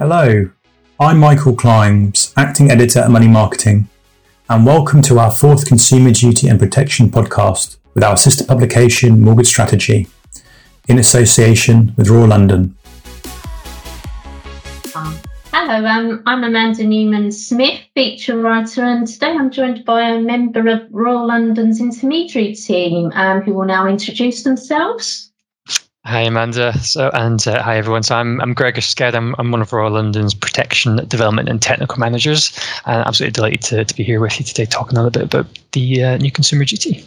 Hello, I'm Michael Klimes, Acting Editor at Money Marketing, and welcome to our fourth Consumer Duty and Protection podcast with our sister publication Mortgage Strategy in association with Royal London. Hello, um, I'm Amanda Newman Smith, feature writer, and today I'm joined by a member of Royal London's intermediary team um, who will now introduce themselves. Hi, Amanda. So, and uh, hi, everyone. So, I'm, I'm Gregor Sked. I'm, I'm one of Royal London's protection, development, and technical managers. And absolutely delighted to, to be here with you today talking a little bit about the uh, new consumer duty.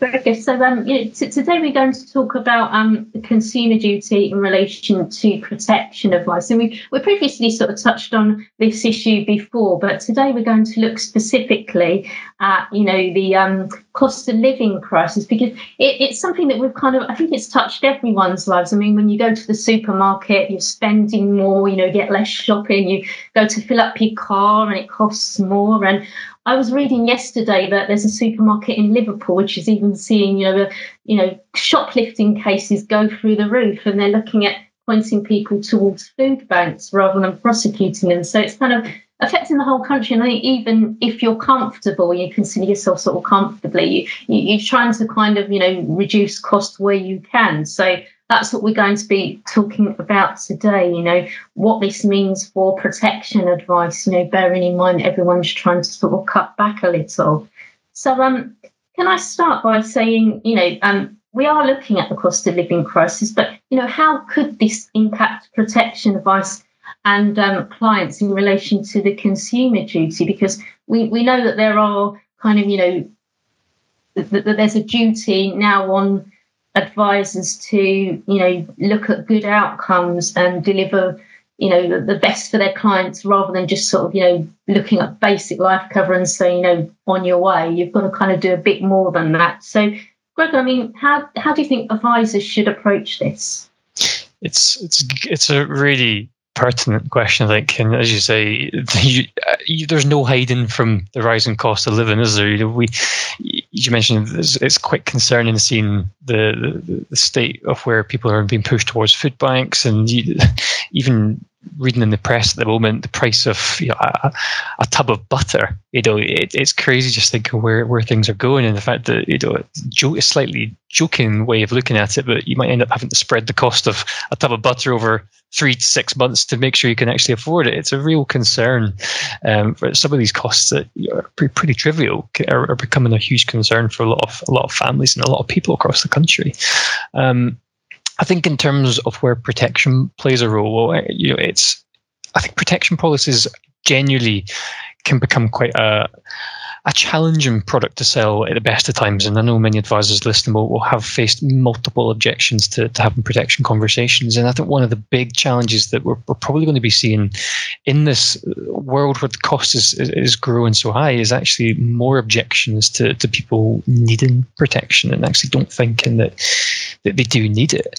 Good. So um, you know, t- today we're going to talk about um, consumer duty in relation to protection of advice. And we we previously sort of touched on this issue before, but today we're going to look specifically at you know the um, cost of living crisis because it, it's something that we've kind of I think it's touched everyone's lives. I mean, when you go to the supermarket, you're spending more. You know, get less shopping. You go to fill up your car, and it costs more. And I was reading yesterday that there's a supermarket in Liverpool which is even seeing, you know, you know, shoplifting cases go through the roof, and they're looking at pointing people towards food banks rather than prosecuting them. So it's kind of affecting the whole country. And even if you're comfortable, you consider yourself sort of comfortably, you, are trying to kind of, you know, reduce cost where you can. So that's what we're going to be talking about today. You know, what this means for protection advice, you know, bearing in mind everyone's trying to sort of cut back a little. So, um, can I start by saying, you know, um, we are looking at the cost of living crisis, but, you know, how could this impact protection advice and um, clients in relation to the consumer duty? Because we, we know that there are kind of, you know, that, that there's a duty now on advisors to you know look at good outcomes and deliver you know the, best for their clients rather than just sort of you know looking at basic life cover and saying you know on your way you've got to kind of do a bit more than that so greg i mean how how do you think advisors should approach this it's it's it's a really pertinent question, I think. And as you say, you, uh, you, there's no hiding from the rising cost of living, is there? You know, we, you mentioned it's, quite concerning seeing the, the, the state of where people are being pushed towards food banks, and you, even reading in the press at the moment the price of you know, a, a, tub of butter. You know, it, it's crazy just thinking where, where things are going, and the fact that you know, a slightly joking way of looking at it, but you might end up having to spread the cost of a tub of butter over three to six months to make sure you can actually afford it. It's a real concern um, for some of these costs that are pretty, pretty trivial are, are, becoming a huge concern for a lot of a lot of families and a lot of people across the country. Um, I think in terms of where protection plays a role, well, you know, it's I think protection policies genuinely can become quite a a challenging product to sell at the best of times. And I know many advisors listening will, will have faced multiple objections to, to having protection conversations. And I think one of the big challenges that we're, we're probably going to be seeing in this world where the cost is, is growing so high is actually more objections to, to people needing protection and actually don't thinking that, that they do need it.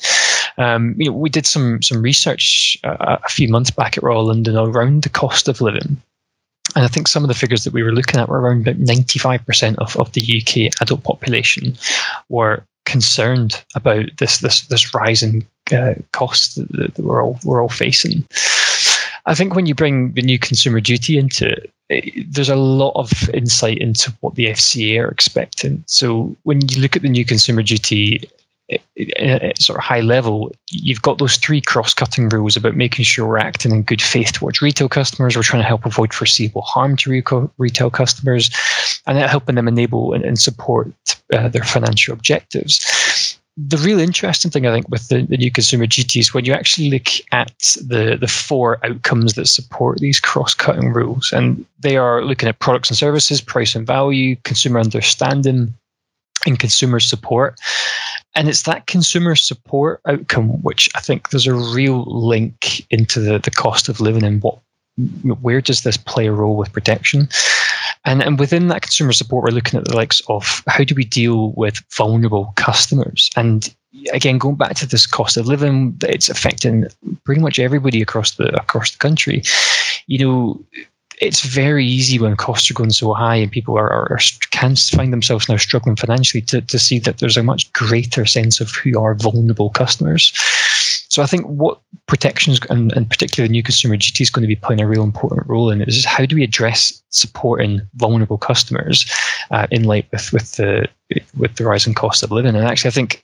Um, you know, we did some some research uh, a few months back at Royal London around the cost of living and I think some of the figures that we were looking at were around about 95% of, of the UK adult population were concerned about this this this rising uh, that, that, we're all we're all facing. I think when you bring the new consumer duty into it, there's a lot of insight into what the FCA are expecting. So when you look at the new consumer duty, sort of high level, you've got those three cross-cutting rules about making sure we're acting in good faith towards retail customers. We're trying to help avoid foreseeable harm to retail customers, and helping them enable and, and support uh, their financial objectives. The real interesting thing, I think, with the, the new consumer duty is when you actually look at the, the four outcomes that support these cross-cutting rules, and they are looking at products and services, price and value, consumer understanding, and consumer support. And it's that consumer support outcome which I think there's a real link into the, the cost of living and what where does this play a role with protection? And, and within that consumer support, we're looking at the likes of how do we deal with vulnerable customers? And again, going back to this cost of living, it's affecting pretty much everybody across the across the country. You know, it's very easy when costs are going so high and people are, are, are, can find themselves now struggling financially to, to see that there's a much greater sense of who are vulnerable customers. So I think what protections and, and particularly the new consumer duty is going to be playing a real important role in is how do we address supporting vulnerable customers uh, in light with with the with the rising cost of living. And actually, I think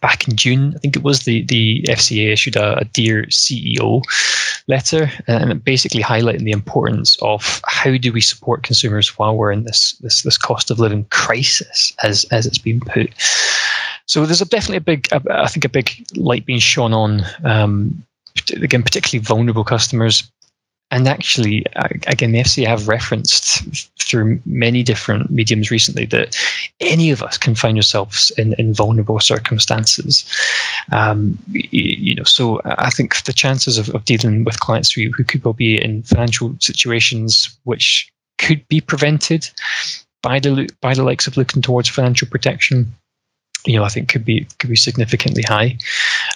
back in June, I think it was the the FCA issued a, a dear CEO letter, and basically highlighting the importance of how do we support consumers while we're in this this this cost of living crisis, as as it's been put. So there's a, definitely a big, I think, a big light being shone on. Um, again, particularly vulnerable customers. And actually, again, the FCA have referenced through many different mediums recently that any of us can find ourselves in, in vulnerable circumstances. Um, you, you, know, so I think the chances of, of dealing with clients who, who could well be in financial situations which could be prevented by the by the likes of looking towards financial protection you know, I think could be could be significantly high.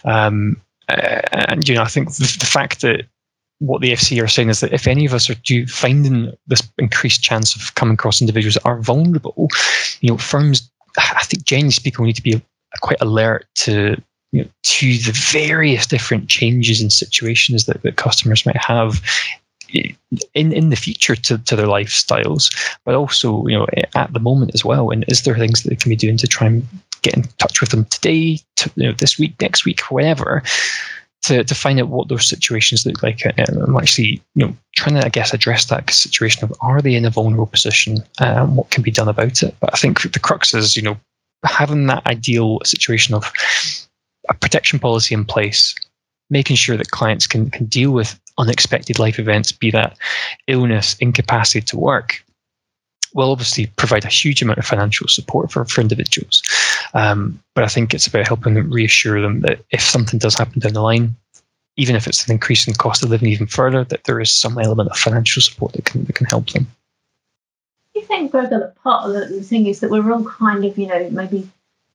Um, uh, and you know, I think the, the, fact that what the FC are saying is that if any of us are due, finding this increased chance of coming across individuals that are vulnerable, you know, firms, I think generally speaking, we need to be quite alert to you know, to the various different changes and situations that, that customers might have in in the future to, to their lifestyles, but also you know at the moment as well. And is there things that they can be doing to try and get in touch with them today, to, you know, this week, next week, whatever, to, to find out what those situations look like. And I'm actually, you know, trying to, I guess, address that situation of are they in a vulnerable position and um, what can be done about it. But I think the crux is, you know, having that ideal situation of a protection policy in place, making sure that clients can, can deal with unexpected life events, be that illness, incapacity to work, will obviously provide a huge amount of financial support for, for individuals. Um, but I think it's about helping them reassure them that if something does happen down the line, even if it's an increase in cost of living even further, that there is some element of financial support that can that can help them. Do you think, that part of the thing is that we're all kind of, you know, maybe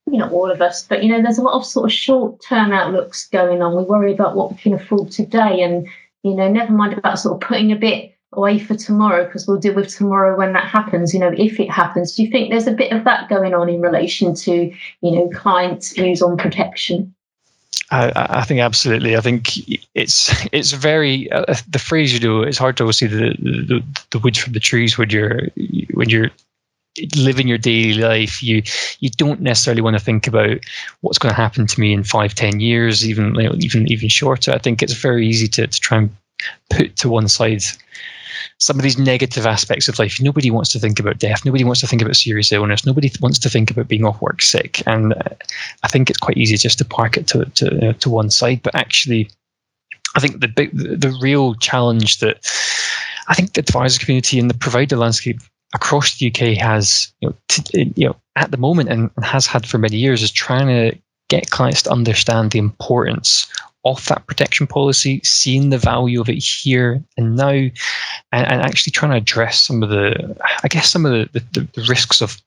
you know, all of us, but you know, there's a lot of sort of short term outlooks going on. We worry about what we can afford today and, you know, never mind about sort of putting a bit away for tomorrow because we'll deal with tomorrow when that happens you know if it happens do you think there's a bit of that going on in relation to you know clients views on protection I, I think absolutely. I think it's it's very uh, the phrase you do. It's hard to see the, the the wood from the trees when you're when you're living your daily life. You you don't necessarily want to think about what's going to happen to me in five, ten years, even even even shorter. I think it's very easy to to try and put to one side some of these negative aspects of life. Nobody wants to think about death. Nobody wants to think about serious illness. Nobody wants to think about being off work sick. And uh, I think it's quite easy just to park it to to, uh, to one side. But actually, I think the big, the real challenge that I think the advisor community and the provider landscape across the UK has, you know, to, you know, at the moment and has had for many years is trying to get clients to understand the importance of that protection policy, seeing the value of it here and now, and, and actually trying to address some of the, I guess, some of the, the, the risks of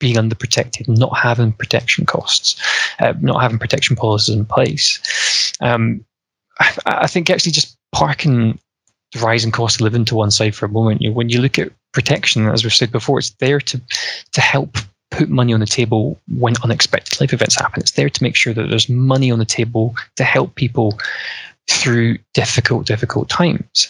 being underprotected, not having protection costs, uh, not having protection policies in place. Um, I, I, think actually just parking the rising cost of living to one side for a moment. You know, when you look at protection, as we've said before, it's there to to help put money on the table when unexpected life events happen. It's there to make sure that there's money on the table to help people through difficult, difficult times.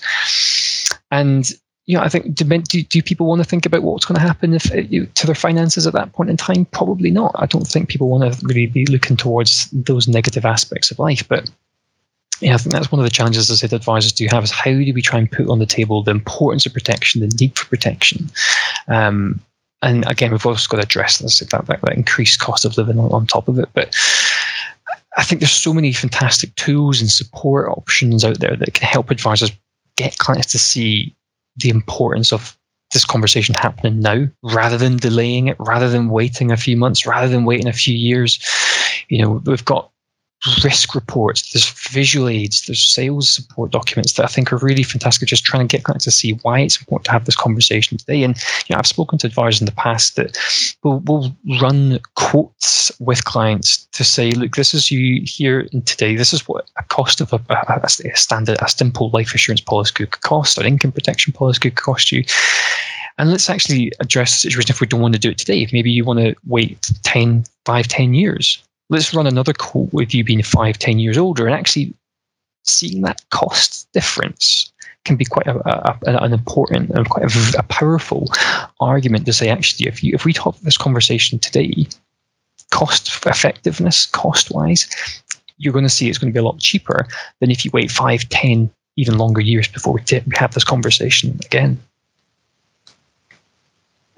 And you know, I think do, do, do people want to think about what's going to happen if you, to their finances at that point in time? Probably not. I don't think people want to really be looking towards those negative aspects of life. But yeah, I think that's one of the challenges as advisors do have is how do we try and put on the table the importance of protection, the need for protection, um, and again, we've also got to address this, that, that, that increased cost of living on, on top of it. But I think there's so many fantastic tools and support options out there that can help advisors get clients to see the importance of this conversation happening now rather than delaying it, rather than waiting a few months, rather than waiting a few years. You know, we've got risk reports, there's visual aids, there's sales support documents that I think are really fantastic. Just trying to get clients to see why it's important to have this conversation today. And you know, I've spoken to advisors in the past that will will run quotes with clients to say, look, this is you here today. This is what a cost of a, a, a standard, a simple life insurance policy could cost, or an income protection policy could cost you. And let's actually address the situation if we don't want to do it today. If maybe you want to wait 10, 5, 10 years let's run another quote with you being five, ten years older, and actually seeing that cost difference can be quite a, a, an important and quite a, a, powerful argument to say actually if you if we talk this conversation today cost effectiveness cost wise you're going to see it's going to be a lot cheaper than if you wait five ten even longer years before we, t- we have this conversation again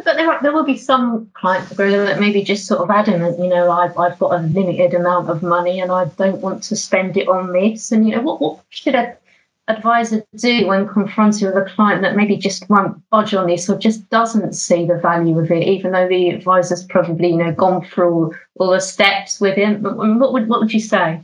but there, are, there will be some clients that maybe just sort of adamant, you know, I've, I've got a limited amount of money and I don't want to spend it on this. And, you know, what, what should a advisor do when confronted with a client that maybe just won't budge on this or just doesn't see the value of it, even though the advisor's probably you know gone through all the steps with him? Um, what would what would you say?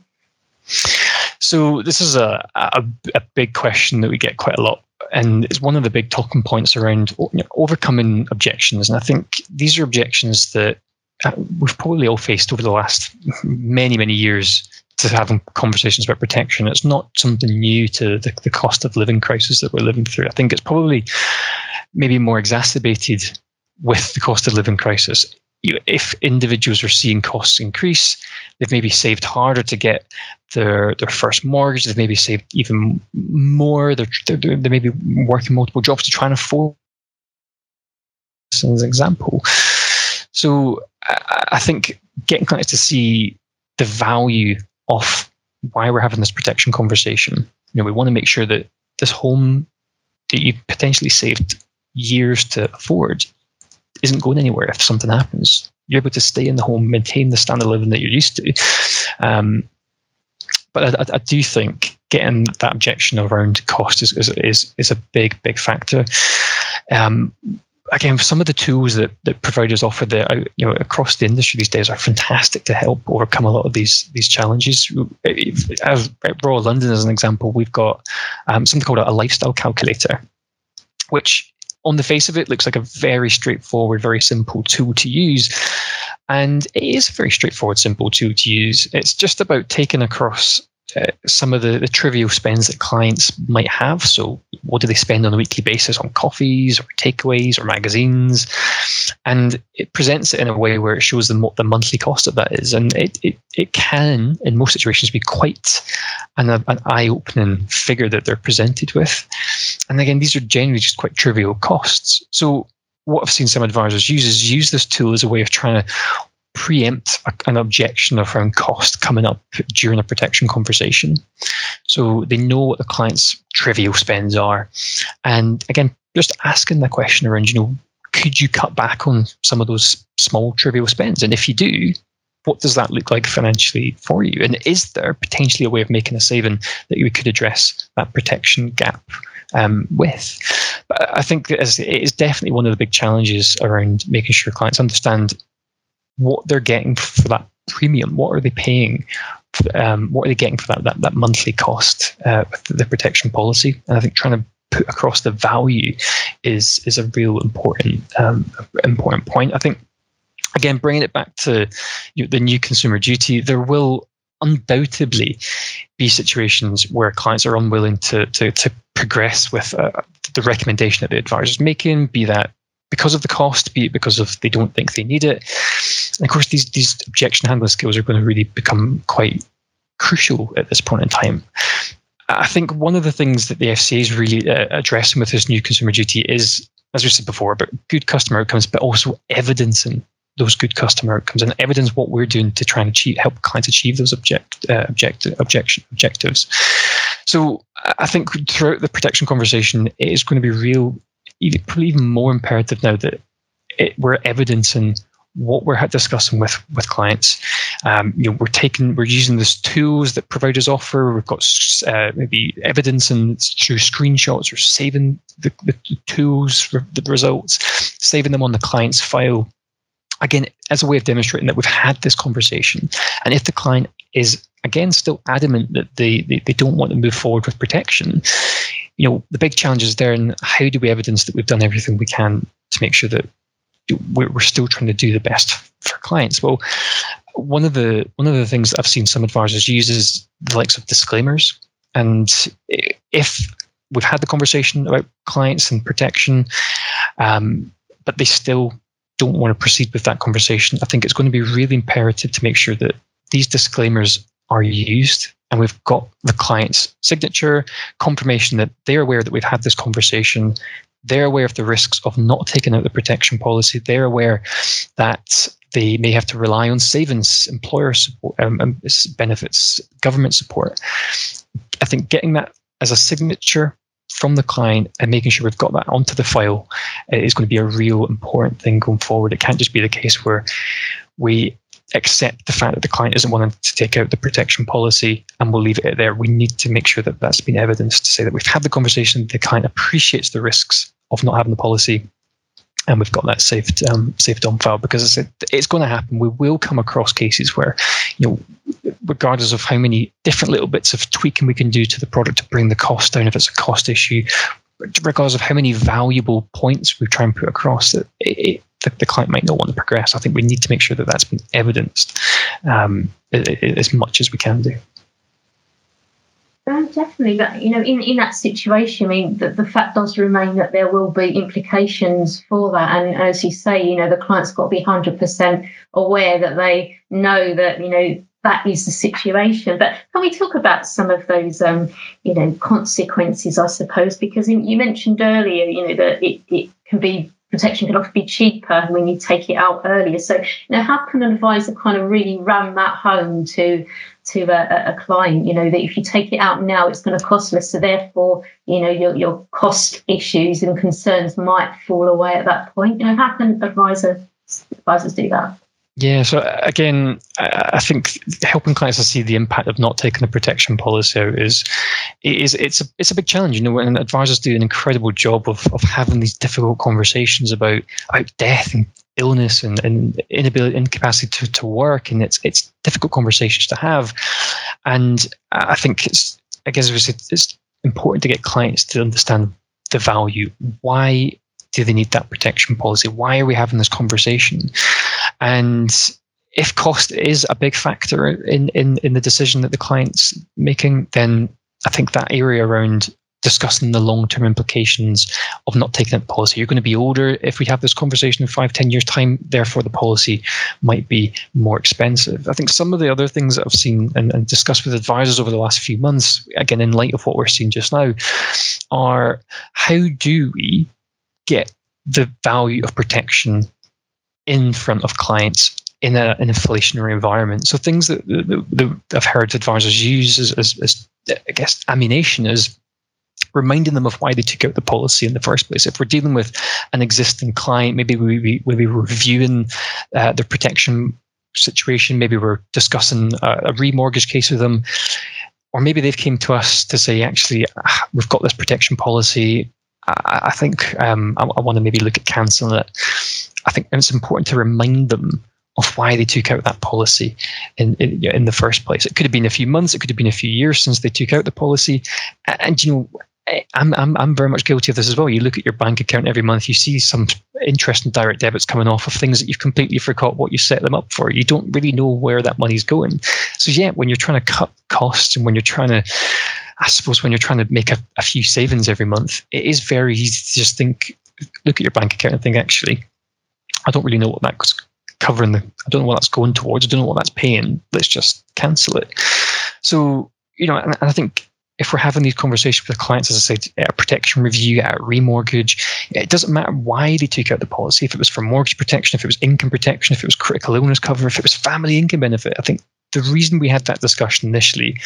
So this is a, a, a big question that we get quite a lot and it's one of the big talking points around you know, overcoming objections. And I think these are objections that uh, we've probably all faced over the last many, many years to having conversations about protection. It's not something new to the, the cost of living crisis that we're living through. I think it's probably maybe more exacerbated with the cost of living crisis. If individuals are seeing costs increase, they've maybe saved harder to get their their first mortgage. They've maybe saved even more. They're, they're, they may be working multiple jobs to try and afford. As an example, so I, I think getting clients to see the value of why we're having this protection conversation. You know, we want to make sure that this home that you potentially saved years to afford isn't going anywhere if something happens. You're able to stay in the home, maintain the standard of living that you're used to. Um, but I, I, do think getting that objection around cost is, is, is, a big, big factor. Um, again, some of the tools that, that providers offer there, you know, across the industry these days are fantastic to help overcome a lot of these these challenges. As Royal London, as an example, we've got um, something called a lifestyle calculator, which on the face of it looks like a very straightforward, very simple tool to use. And it is very straightforward, simple tool to use. It's just about taking across uh, some of the, the trivial spends that clients might have. So, what do they spend on a weekly basis on coffees or takeaways or magazines? And it presents it in a way where it shows them what the monthly cost of that is. And it, it, it can, in most situations, be quite an, an eye opening figure that they're presented with. And again, these are generally just quite trivial costs. So, what I've seen some advisors use is use this tool as a way of trying to preempt an objection around cost coming up during a protection conversation. So they know what the client's trivial spends are. And again, just asking the question around, you know, could you cut back on some of those small trivial spends? And if you do, what does that look like financially for you? And is there potentially a way of making a saving that you could address that protection gap um, with? But I think it is definitely one of the big challenges around making sure clients understand what they're getting for that premium. What are they paying? Um, what are they getting for that that, that monthly cost uh, with the protection policy? And I think trying to put across the value is is a real important um, important point. I think again bringing it back to you know, the new consumer duty, there will undoubtedly be situations where clients are unwilling to to, to progress with uh, the recommendation that the advisor is making, be that because of the cost, be it because of they don't think they need it. And of course, these these objection handling skills are going to really become quite crucial at this point in time. I think one of the things that the FCA is really uh, addressing with this new consumer duty is, as we said before, about good customer outcomes, but also evidencing those good customer outcomes and evidence what we're doing to try and achieve, help clients achieve those object, uh, object, objection, objectives. So I think throughout the protection conversation, it is going to be real even, probably even more imperative now that it, we're evidencing what we're discussing with with clients. Um, you know, we're taking, we're using these tools that providers offer. We've got uh, maybe evidence and through screenshots or saving the, the tools, the results, saving them on the client's file. Again, as a way of demonstrating that we've had this conversation, and if the client is again still adamant that they, they, they don't want to move forward with protection, you know, the big challenge is there and how do we evidence that we've done everything we can to make sure that we're, we're still trying to do the best for clients? Well, one of the one of the things that I've seen some advisors use is the likes of disclaimers. And if we've had the conversation about clients and protection, um, but they still don't want to proceed with that conversation, I think it's going to be really imperative to make sure that these disclaimers are used and we've got the client's signature, confirmation that they're aware that we've had this conversation, they're aware of the risks of not taking out the protection policy, they're aware that they may have to rely on savings, employer support, um, um benefits, government support. I think getting that as a signature from the client and making sure we've got that onto the file is going to be a real important thing going forward. It can't just be the case where we accept the fact that the client isn't wanting to take out the protection policy and we'll leave it there. We need to make sure that that's been evidenced to say that we've had the conversation, the client appreciates the risks of not having the policy, and we've got that saved um, saved on file because it's, it's going to happen. We will come across cases where, you know, regardless of how many different little bits of tweaking we can do to the product to bring the cost down, if it's a cost issue, regardless of how many valuable points we try and put across, it, it, the, the, client might not want to progress. I think we need to make sure that that's been evidenced um, as much as we can do. Um, definitely, but you know, in, in that situation, I mean, the, the fact does remain that there will be implications for that. And as you say, you know, the client's got to be hundred percent aware that they know that you know that is the situation. But can we talk about some of those, um, you know, consequences? I suppose because you mentioned earlier, you know, that it, it can be protection can often be cheaper when you take it out earlier. So, you know, how can an advisor kind of really ram that home to to a, a, client? You know, that if you take it out now, it's going to cost less. So, therefore, you know, your your cost issues and concerns might fall away at that point. You know, how can advisor advisors do that? Yeah, so uh, again, I think helping clients to see the impact of not taking the protection policy out is is it's a it's a big challenge. You know, and advisors do an incredible job of of having these difficult conversations about about death and illness and, and inability incapacity to, to work and it's it's difficult conversations to have. And i think it's i guess it's important to get clients to understand the value. Why do they need that protection policy? Why are we having this conversation? And if cost is a big factor in, in, in the decision that the client's making, then I think that area around discussing the long-term implications of not taking that policy. You're going to be older if we have this conversation in five, ten years' time. Therefore, the policy might be more expensive. I think some of the other things that I've seen and, and discussed with advisors over the last few months, again in light of what we're seeing just now, are how do we get the value of protection in front of clients in a, an inflationary environment. So things that, that, that I've heard advisors use as, as, as, I guess ammunition is reminding them of why they took out the policy in the first place. If we're dealing with an existing client, maybe we we we'll be reviewing uh, the protection situation. Maybe we're discussing a, a remortgage case with them, or maybe they've came to us to say, actually, ah, we've got this protection policy. I, I think um, I, I want to maybe look at cancelling it. I think it's important to remind them of why they took out that policy in, in, in the first place. It could have been a few months, it could have been a few years since they took out the policy. And, you know, I'm, I'm, I'm very much guilty of this as well. You look at your bank account every month, you see some interesting direct debits coming off of things that you've completely forgot what you set them up for. You don't really know where that money's going. So, yeah, when you're trying to cut costs and when you're trying to, I suppose, when you're trying to make a, a few savings every month, it is very easy to just think, look at your bank account and think, actually, I don't really know what that's covering. The, I don't know what that's going towards. I don't know what that's paying. Let's just cancel it. So, you know, and, I think if we're having these conversations with clients, as I said, at a protection review, at a remortgage, it doesn't matter why they took out the policy. If it was for mortgage protection, if it was income protection, if it was critical illness cover, if it was family income benefit, I think the reason we had that discussion initially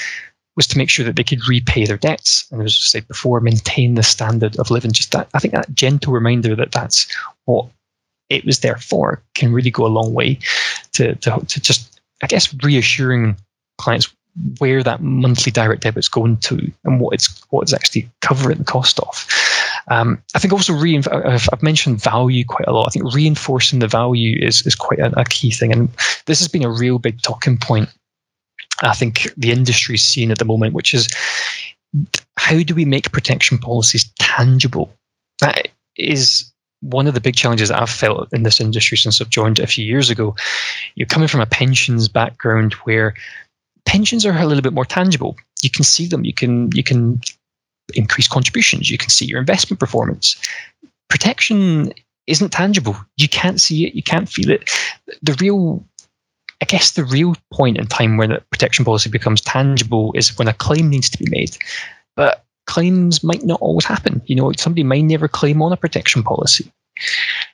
was to make sure that they could repay their debts and as I said before, maintain the standard of living. Just that, I think that gentle reminder that that's what it was there for can really go a long way to, to, to just, I guess, reassuring clients where that monthly direct debit's going to and what it's what it's actually covering the cost of. Um, I think also re- I've mentioned value quite a lot. I think reinforcing the value is is quite a, a key thing, and this has been a real big talking point. I think the industry's seen at the moment, which is how do we make protection policies tangible? That is one of the big challenges I've felt in this industry since I've joined a few years ago. You're coming from a pensions background where pensions are a little bit more tangible. You can see them. You can you can increase contributions. You can see your investment performance. Protection isn't tangible. You can't see it. You can't feel it. The real I guess the real point in time when the protection policy becomes tangible is when a claim needs to be made. But claims might not always happen. You know, somebody might never claim on a protection policy.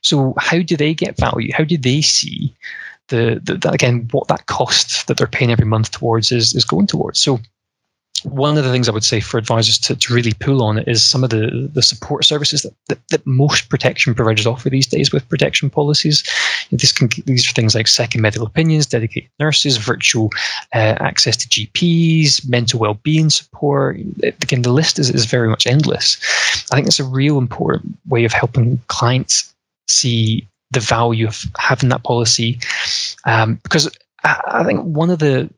So how do they get value? How do they see the, the, again what that cost that they're paying every month towards is is going towards? So one of the things I would say for advisors to, to really pull on is some of the, the support services that, that, that most protection providers offer these days with protection policies. This can, these are things like second medical opinions, dedicated nurses, virtual uh, access to GPs, mental well-being support. Again, the list is, is very much endless. I think it's a real important way of helping clients see the value of having that policy um, because I, I think one of the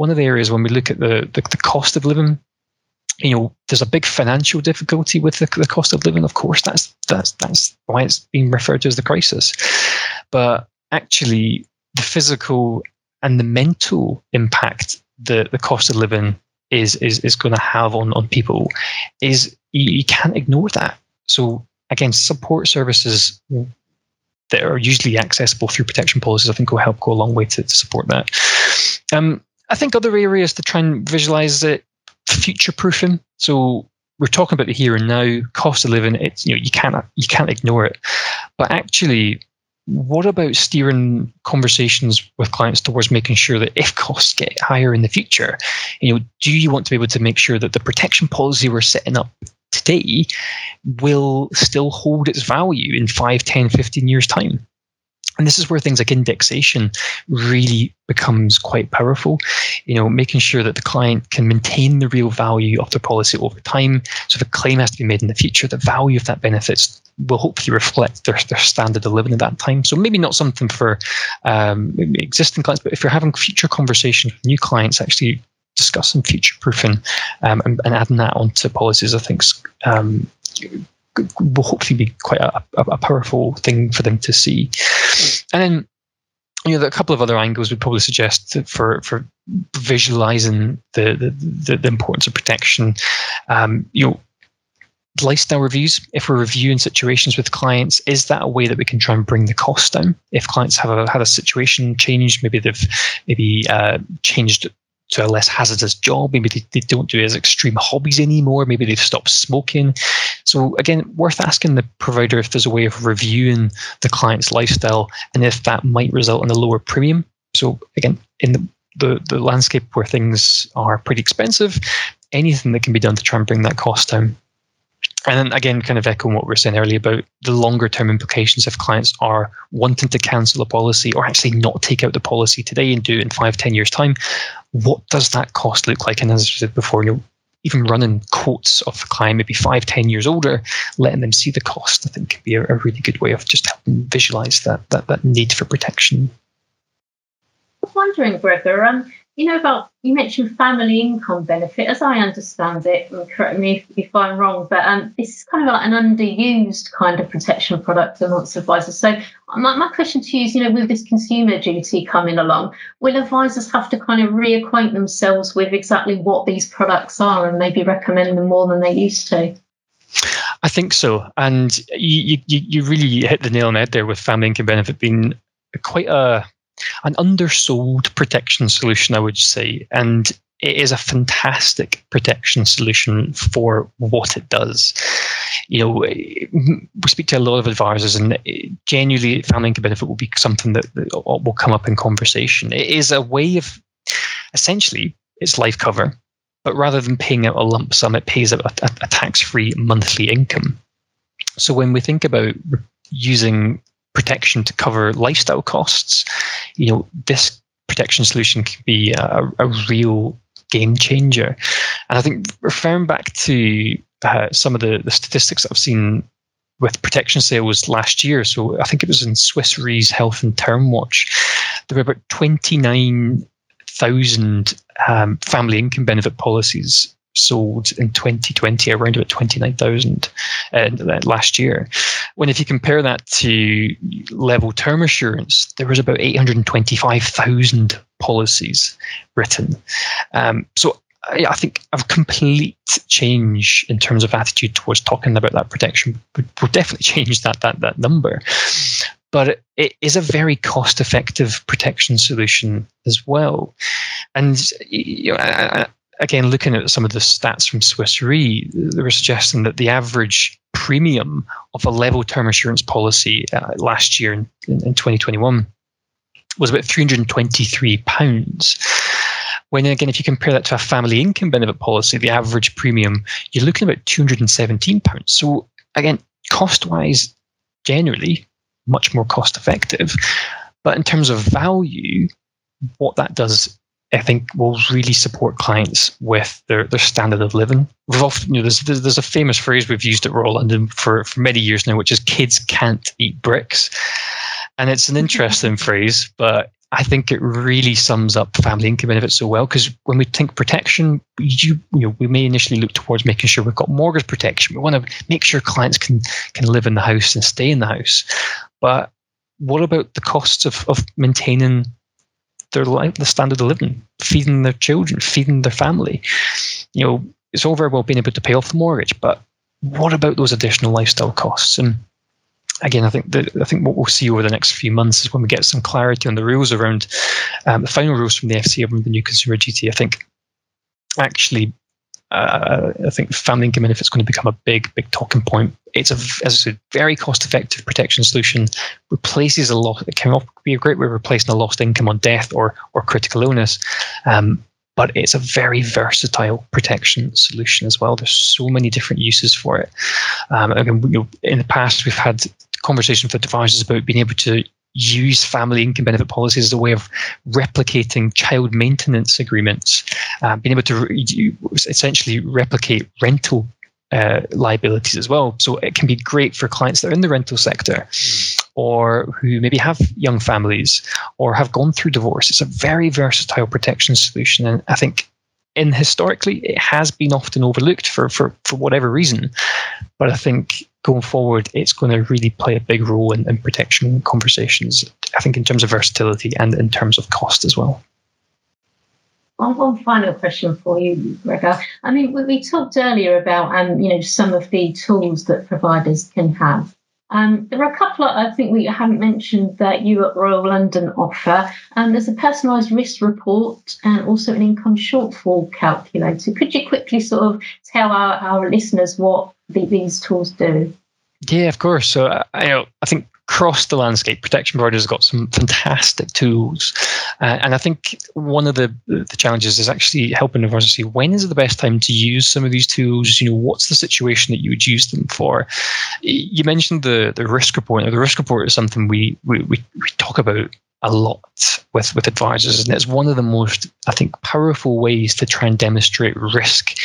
one of the areas when we look at the, the, the cost of living you know, there's a big financial difficulty with the, the cost of living. Of course, that's that's that's why it's being referred to as the crisis. But actually, the physical and the mental impact that the cost of living is is is going to have on on people is you, you can't ignore that. So again, support services that are usually accessible through protection policies, I think, will help go a long way to, to support that. Um, I think other areas to try and visualize it, future proofing. So we're talking about the here and now, cost of living. It's you know you can't you can't ignore it. But actually, what about steering conversations with clients towards making sure that if costs get higher in the future, you know, do you want to be able to make sure that the protection policy we're setting up today will still hold its value in 5, 10, 15 years' time? And this is where things like indexation really becomes quite powerful. You know, making sure that the client can maintain the real value of the policy over time. So if a claim has to be made in the future, the value of that benefits will hopefully reflect their, their standard of living at that time. So maybe not something for um, existing clients, but if you're having future conversations with new clients, actually discussing future proofing um, and, and, adding that onto policies, I think um, will hopefully be quite a, a, a, powerful thing for them to see. And then, you know, a couple of other angles would probably suggest for for visualizing the the, the importance of protection. Um, you know, lifestyle reviews. If we're reviewing situations with clients, is that a way that we can try and bring the cost down? If clients have a, had a situation change, maybe they've maybe uh, changed to a less hazardous job. Maybe they, they don't do as extreme hobbies anymore. Maybe they've stopped smoking. So again, worth asking the provider if there's a way of reviewing the client's lifestyle and if that might result in a lower premium. So again, in the the, the landscape where things are pretty expensive, anything that can be done to try and bring that cost down and then again, kind of echoing what we were saying earlier about the longer term implications if clients are wanting to cancel a policy or actually not take out the policy today and do it in five, ten years' time, what does that cost look like? And as I said before, you know, even running quotes of the client maybe five, ten years older, letting them see the cost, I think can be a, a really good way of just helping visualize that that that need for protection. I was wondering, Gregor, um, you know about you mentioned family income benefit as i understand it and correct me if, if i'm wrong but um, this is kind of like an underused kind of protection product amongst advisors so my, my question to you is you know with this consumer duty coming along will advisors have to kind of reacquaint themselves with exactly what these products are and maybe recommend them more than they used to? I think so, and you, you you really hit the nail on the head there with family income benefit being quite a an undersold protection solution, I would say. And it is a fantastic protection solution for what it does. You know, we speak to a lot of advisors, and genuinely, family income benefit will be something that will come up in conversation. It is a way of essentially it's life cover, but rather than paying out a lump sum, it pays out a, a tax-free monthly income. So when we think about using protection to cover lifestyle costs, you know, this protection solution can be a, a real game changer. And I think referring back to uh, some of the, the statistics I've seen with protection sales last year, so I think it was in Swiss Re's Health and Term Watch, there were about 29,000 um, family income benefit policies sold in 2020 around about 29,000 uh, last year. When if you compare that to level term assurance, there was about 825,000 policies written. Um, so I, I think a complete change in terms of attitude towards talking about that protection would, would definitely change that that that number. but it is a very cost effective protection solution as well. And you know, again, looking at some of the stats from Swiss Re, they were suggesting that the average premium of a level term assurance policy uh, last year in, in, in 2021 was about 323 pounds. When again, if you compare that to a family income benefit policy, the average premium you're looking at about 217 pounds. So again, cost wise, generally much more cost effective. But in terms of value, what that does I think will really support clients with their, their standard of living. We've often, you know, there's, there's a famous phrase we've used at Royal London for, for many years now, which is kids can't eat bricks. And it's an interesting phrase, but I think it really sums up family income benefits so well because when we think protection, you, you know, we may initially look towards making sure we've got mortgage protection. We want to make sure clients can can live in the house and stay in the house. But what about the costs of, of maintaining their life, the standard of living, feeding their children, feeding their family. You know, it's all very well being able to pay off the mortgage, but what about those additional lifestyle costs? And again, I think that I think what we'll see over the next few months is when we get some clarity on the rules around um, the final rules from the FCA around the new consumer duty. I think actually uh, I think family income benefit is going to become a big, big talking point. It's a, as I said, very cost-effective protection solution. Replaces a lot. It can be a great way of replacing a lost income on death or or critical illness. Um, but it's a very versatile protection solution as well. There's so many different uses for it. Um, again, you know, in the past, we've had conversations with advisors about being able to use family income benefit policies as a way of replicating child maintenance agreements, uh, being able to re- essentially replicate rental uh, liabilities as well. So it can be great for clients that are in the rental sector or who maybe have young families or have gone through divorce. It's a very versatile protection solution. And I think in historically it has been often overlooked for, for, for whatever reason. But I think going forward, it's going to really play a big role in, in protection conversations, I think, in terms of versatility and in terms of cost as well. One, one final question for you, Gregor. I mean, we, we talked earlier about um, you know some of the tools that providers can have. Um, there are a couple of, I think we haven't mentioned that you at Royal London offer. Um, there's a personalised risk report and also an income shortfall calculator. Could you quickly sort of tell our, our listeners what these tools do? Yeah, of course. So I, uh, I think across the landscape, protection providers have got some fantastic tools, uh, and I think one of the the challenges is actually helping advisors see when is the best time to use some of these tools. You know, what's the situation that you would use them for? You mentioned the the risk report. Now, the risk report is something we we, we, we talk about a lot with, with advisors. And it's one of the most, I think, powerful ways to try and demonstrate risk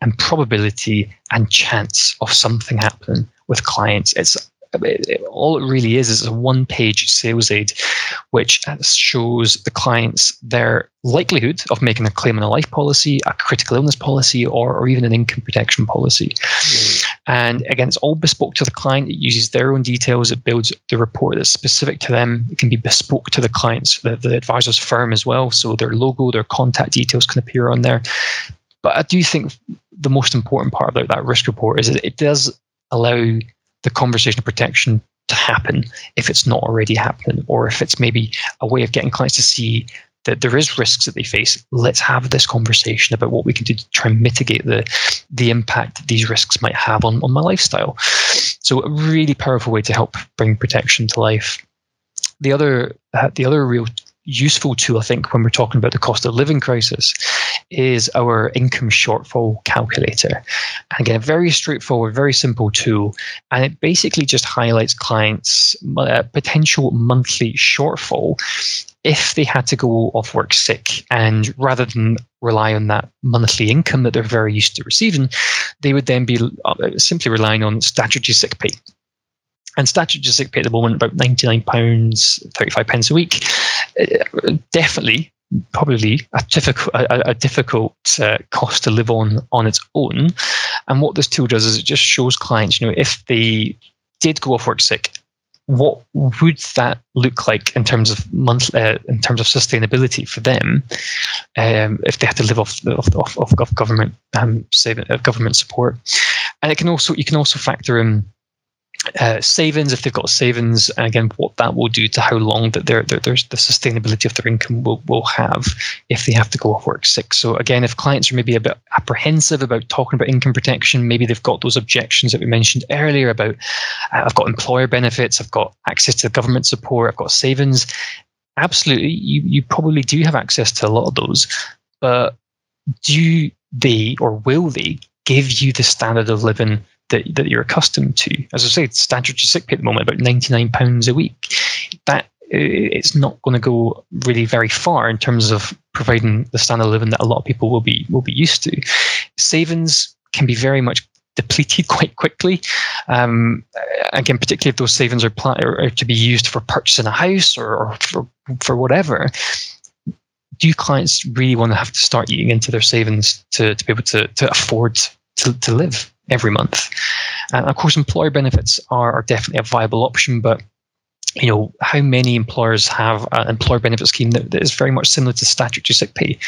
and probability and chance of something happening with clients. It's it, all it really is is a one page sales aid which shows the clients their likelihood of making a claim on a life policy, a critical illness policy, or, or even an income protection policy. Mm. And again, it's all bespoke to the client. It uses their own details. It builds the report that's specific to them. It can be bespoke to the clients, the, the advisor's firm as well. So their logo, their contact details can appear on there. But I do think the most important part about that risk report is that it does allow the conversation protection to happen if it's not already happening, or if it's maybe a way of getting clients to see that there is risks that they face. Let's have this conversation about what we can do to try and mitigate the the impact that these risks might have on, on my lifestyle. So a really powerful way to help bring protection to life. The other uh, the other real useful tool, I think, when we're talking about the cost of living crisis, is our income shortfall calculator. And again, a very straightforward, very simple tool. And it basically just highlights clients' uh, potential monthly shortfall if they had to go off work sick. And rather than rely on that monthly income that they're very used to receiving, they would then be uh, simply relying on statutory sick pay and statutory sick pay at the moment about ninety nine pounds thirty five pence a week. Uh, definitely, probably a difficult a, a difficult uh, cost to live on on its own. And what this tool does is it just shows clients, you know, if they did go off work sick, what would that look like in terms of month uh, in terms of sustainability for them um, if they had to live off off, off, off government um, saving, uh, government support and it can also you can also factor in uh, savings, if they've got savings, and again, what that will do to how long that their, their, the sustainability of their income will, will have if they have to go off work sick. So again, if clients are maybe a bit apprehensive about talking about income protection, maybe they've got those objections that we mentioned earlier about uh, I've got employer benefits, I've got access to government support, I've got savings. Absolutely, you, you probably do have access to a lot of those, but do they or will they give you the standard of living that, that you're accustomed to. As I say, statutory sick pay at the moment about ninety nine pounds a week. That it's not going to go really very far in terms of providing the standard of living that a lot of people will be will be used to. Savings can be very much depleted quite quickly. Um, again, particularly if those savings are, are, to be used for purchasing a house or, or for for whatever. Do clients really want to have to start eating into their savings to, to be able to, to afford to, to live? Every month. And of course, employer benefits are, are definitely a viable option, but you know how many employers have an employer benefit scheme that, that is very much similar to statutory sick pay?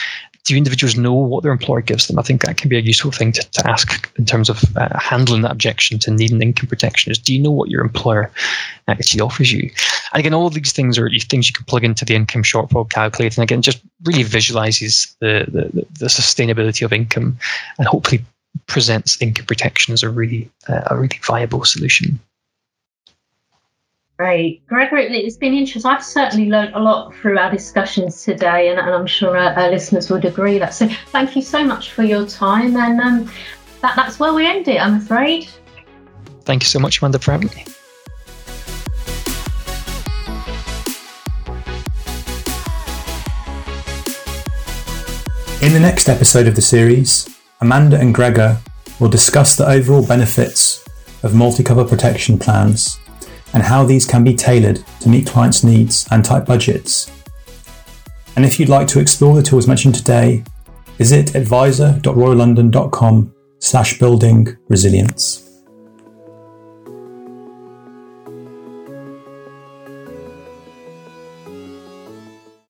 Do individuals know what their employer gives them? I think that can be a useful thing to, to ask in terms of uh, handling that objection to needing income protection is do you know what your employer actually offers you? And again all of these things are things you can plug into the income shortfall calculator and again just really visualizes the, the, the sustainability of income and hopefully presents income protection as a really uh, a really viable solution. Great, Gregor, it's been interesting. I've certainly learned a lot through our discussions today, and, and I'm sure our, our, listeners would agree that. So, thank you so much for your time, and um, that, that's where we end it. I'm afraid. Thank you so much, Amanda, for having me. In the next episode of the series, Amanda and Gregor will discuss the overall benefits of multi-cover protection plans and how these can be tailored to meet clients' needs and tight budgets. And if you'd like to explore the tools mentioned today, visit adviser.royallondon.com slash building resilience.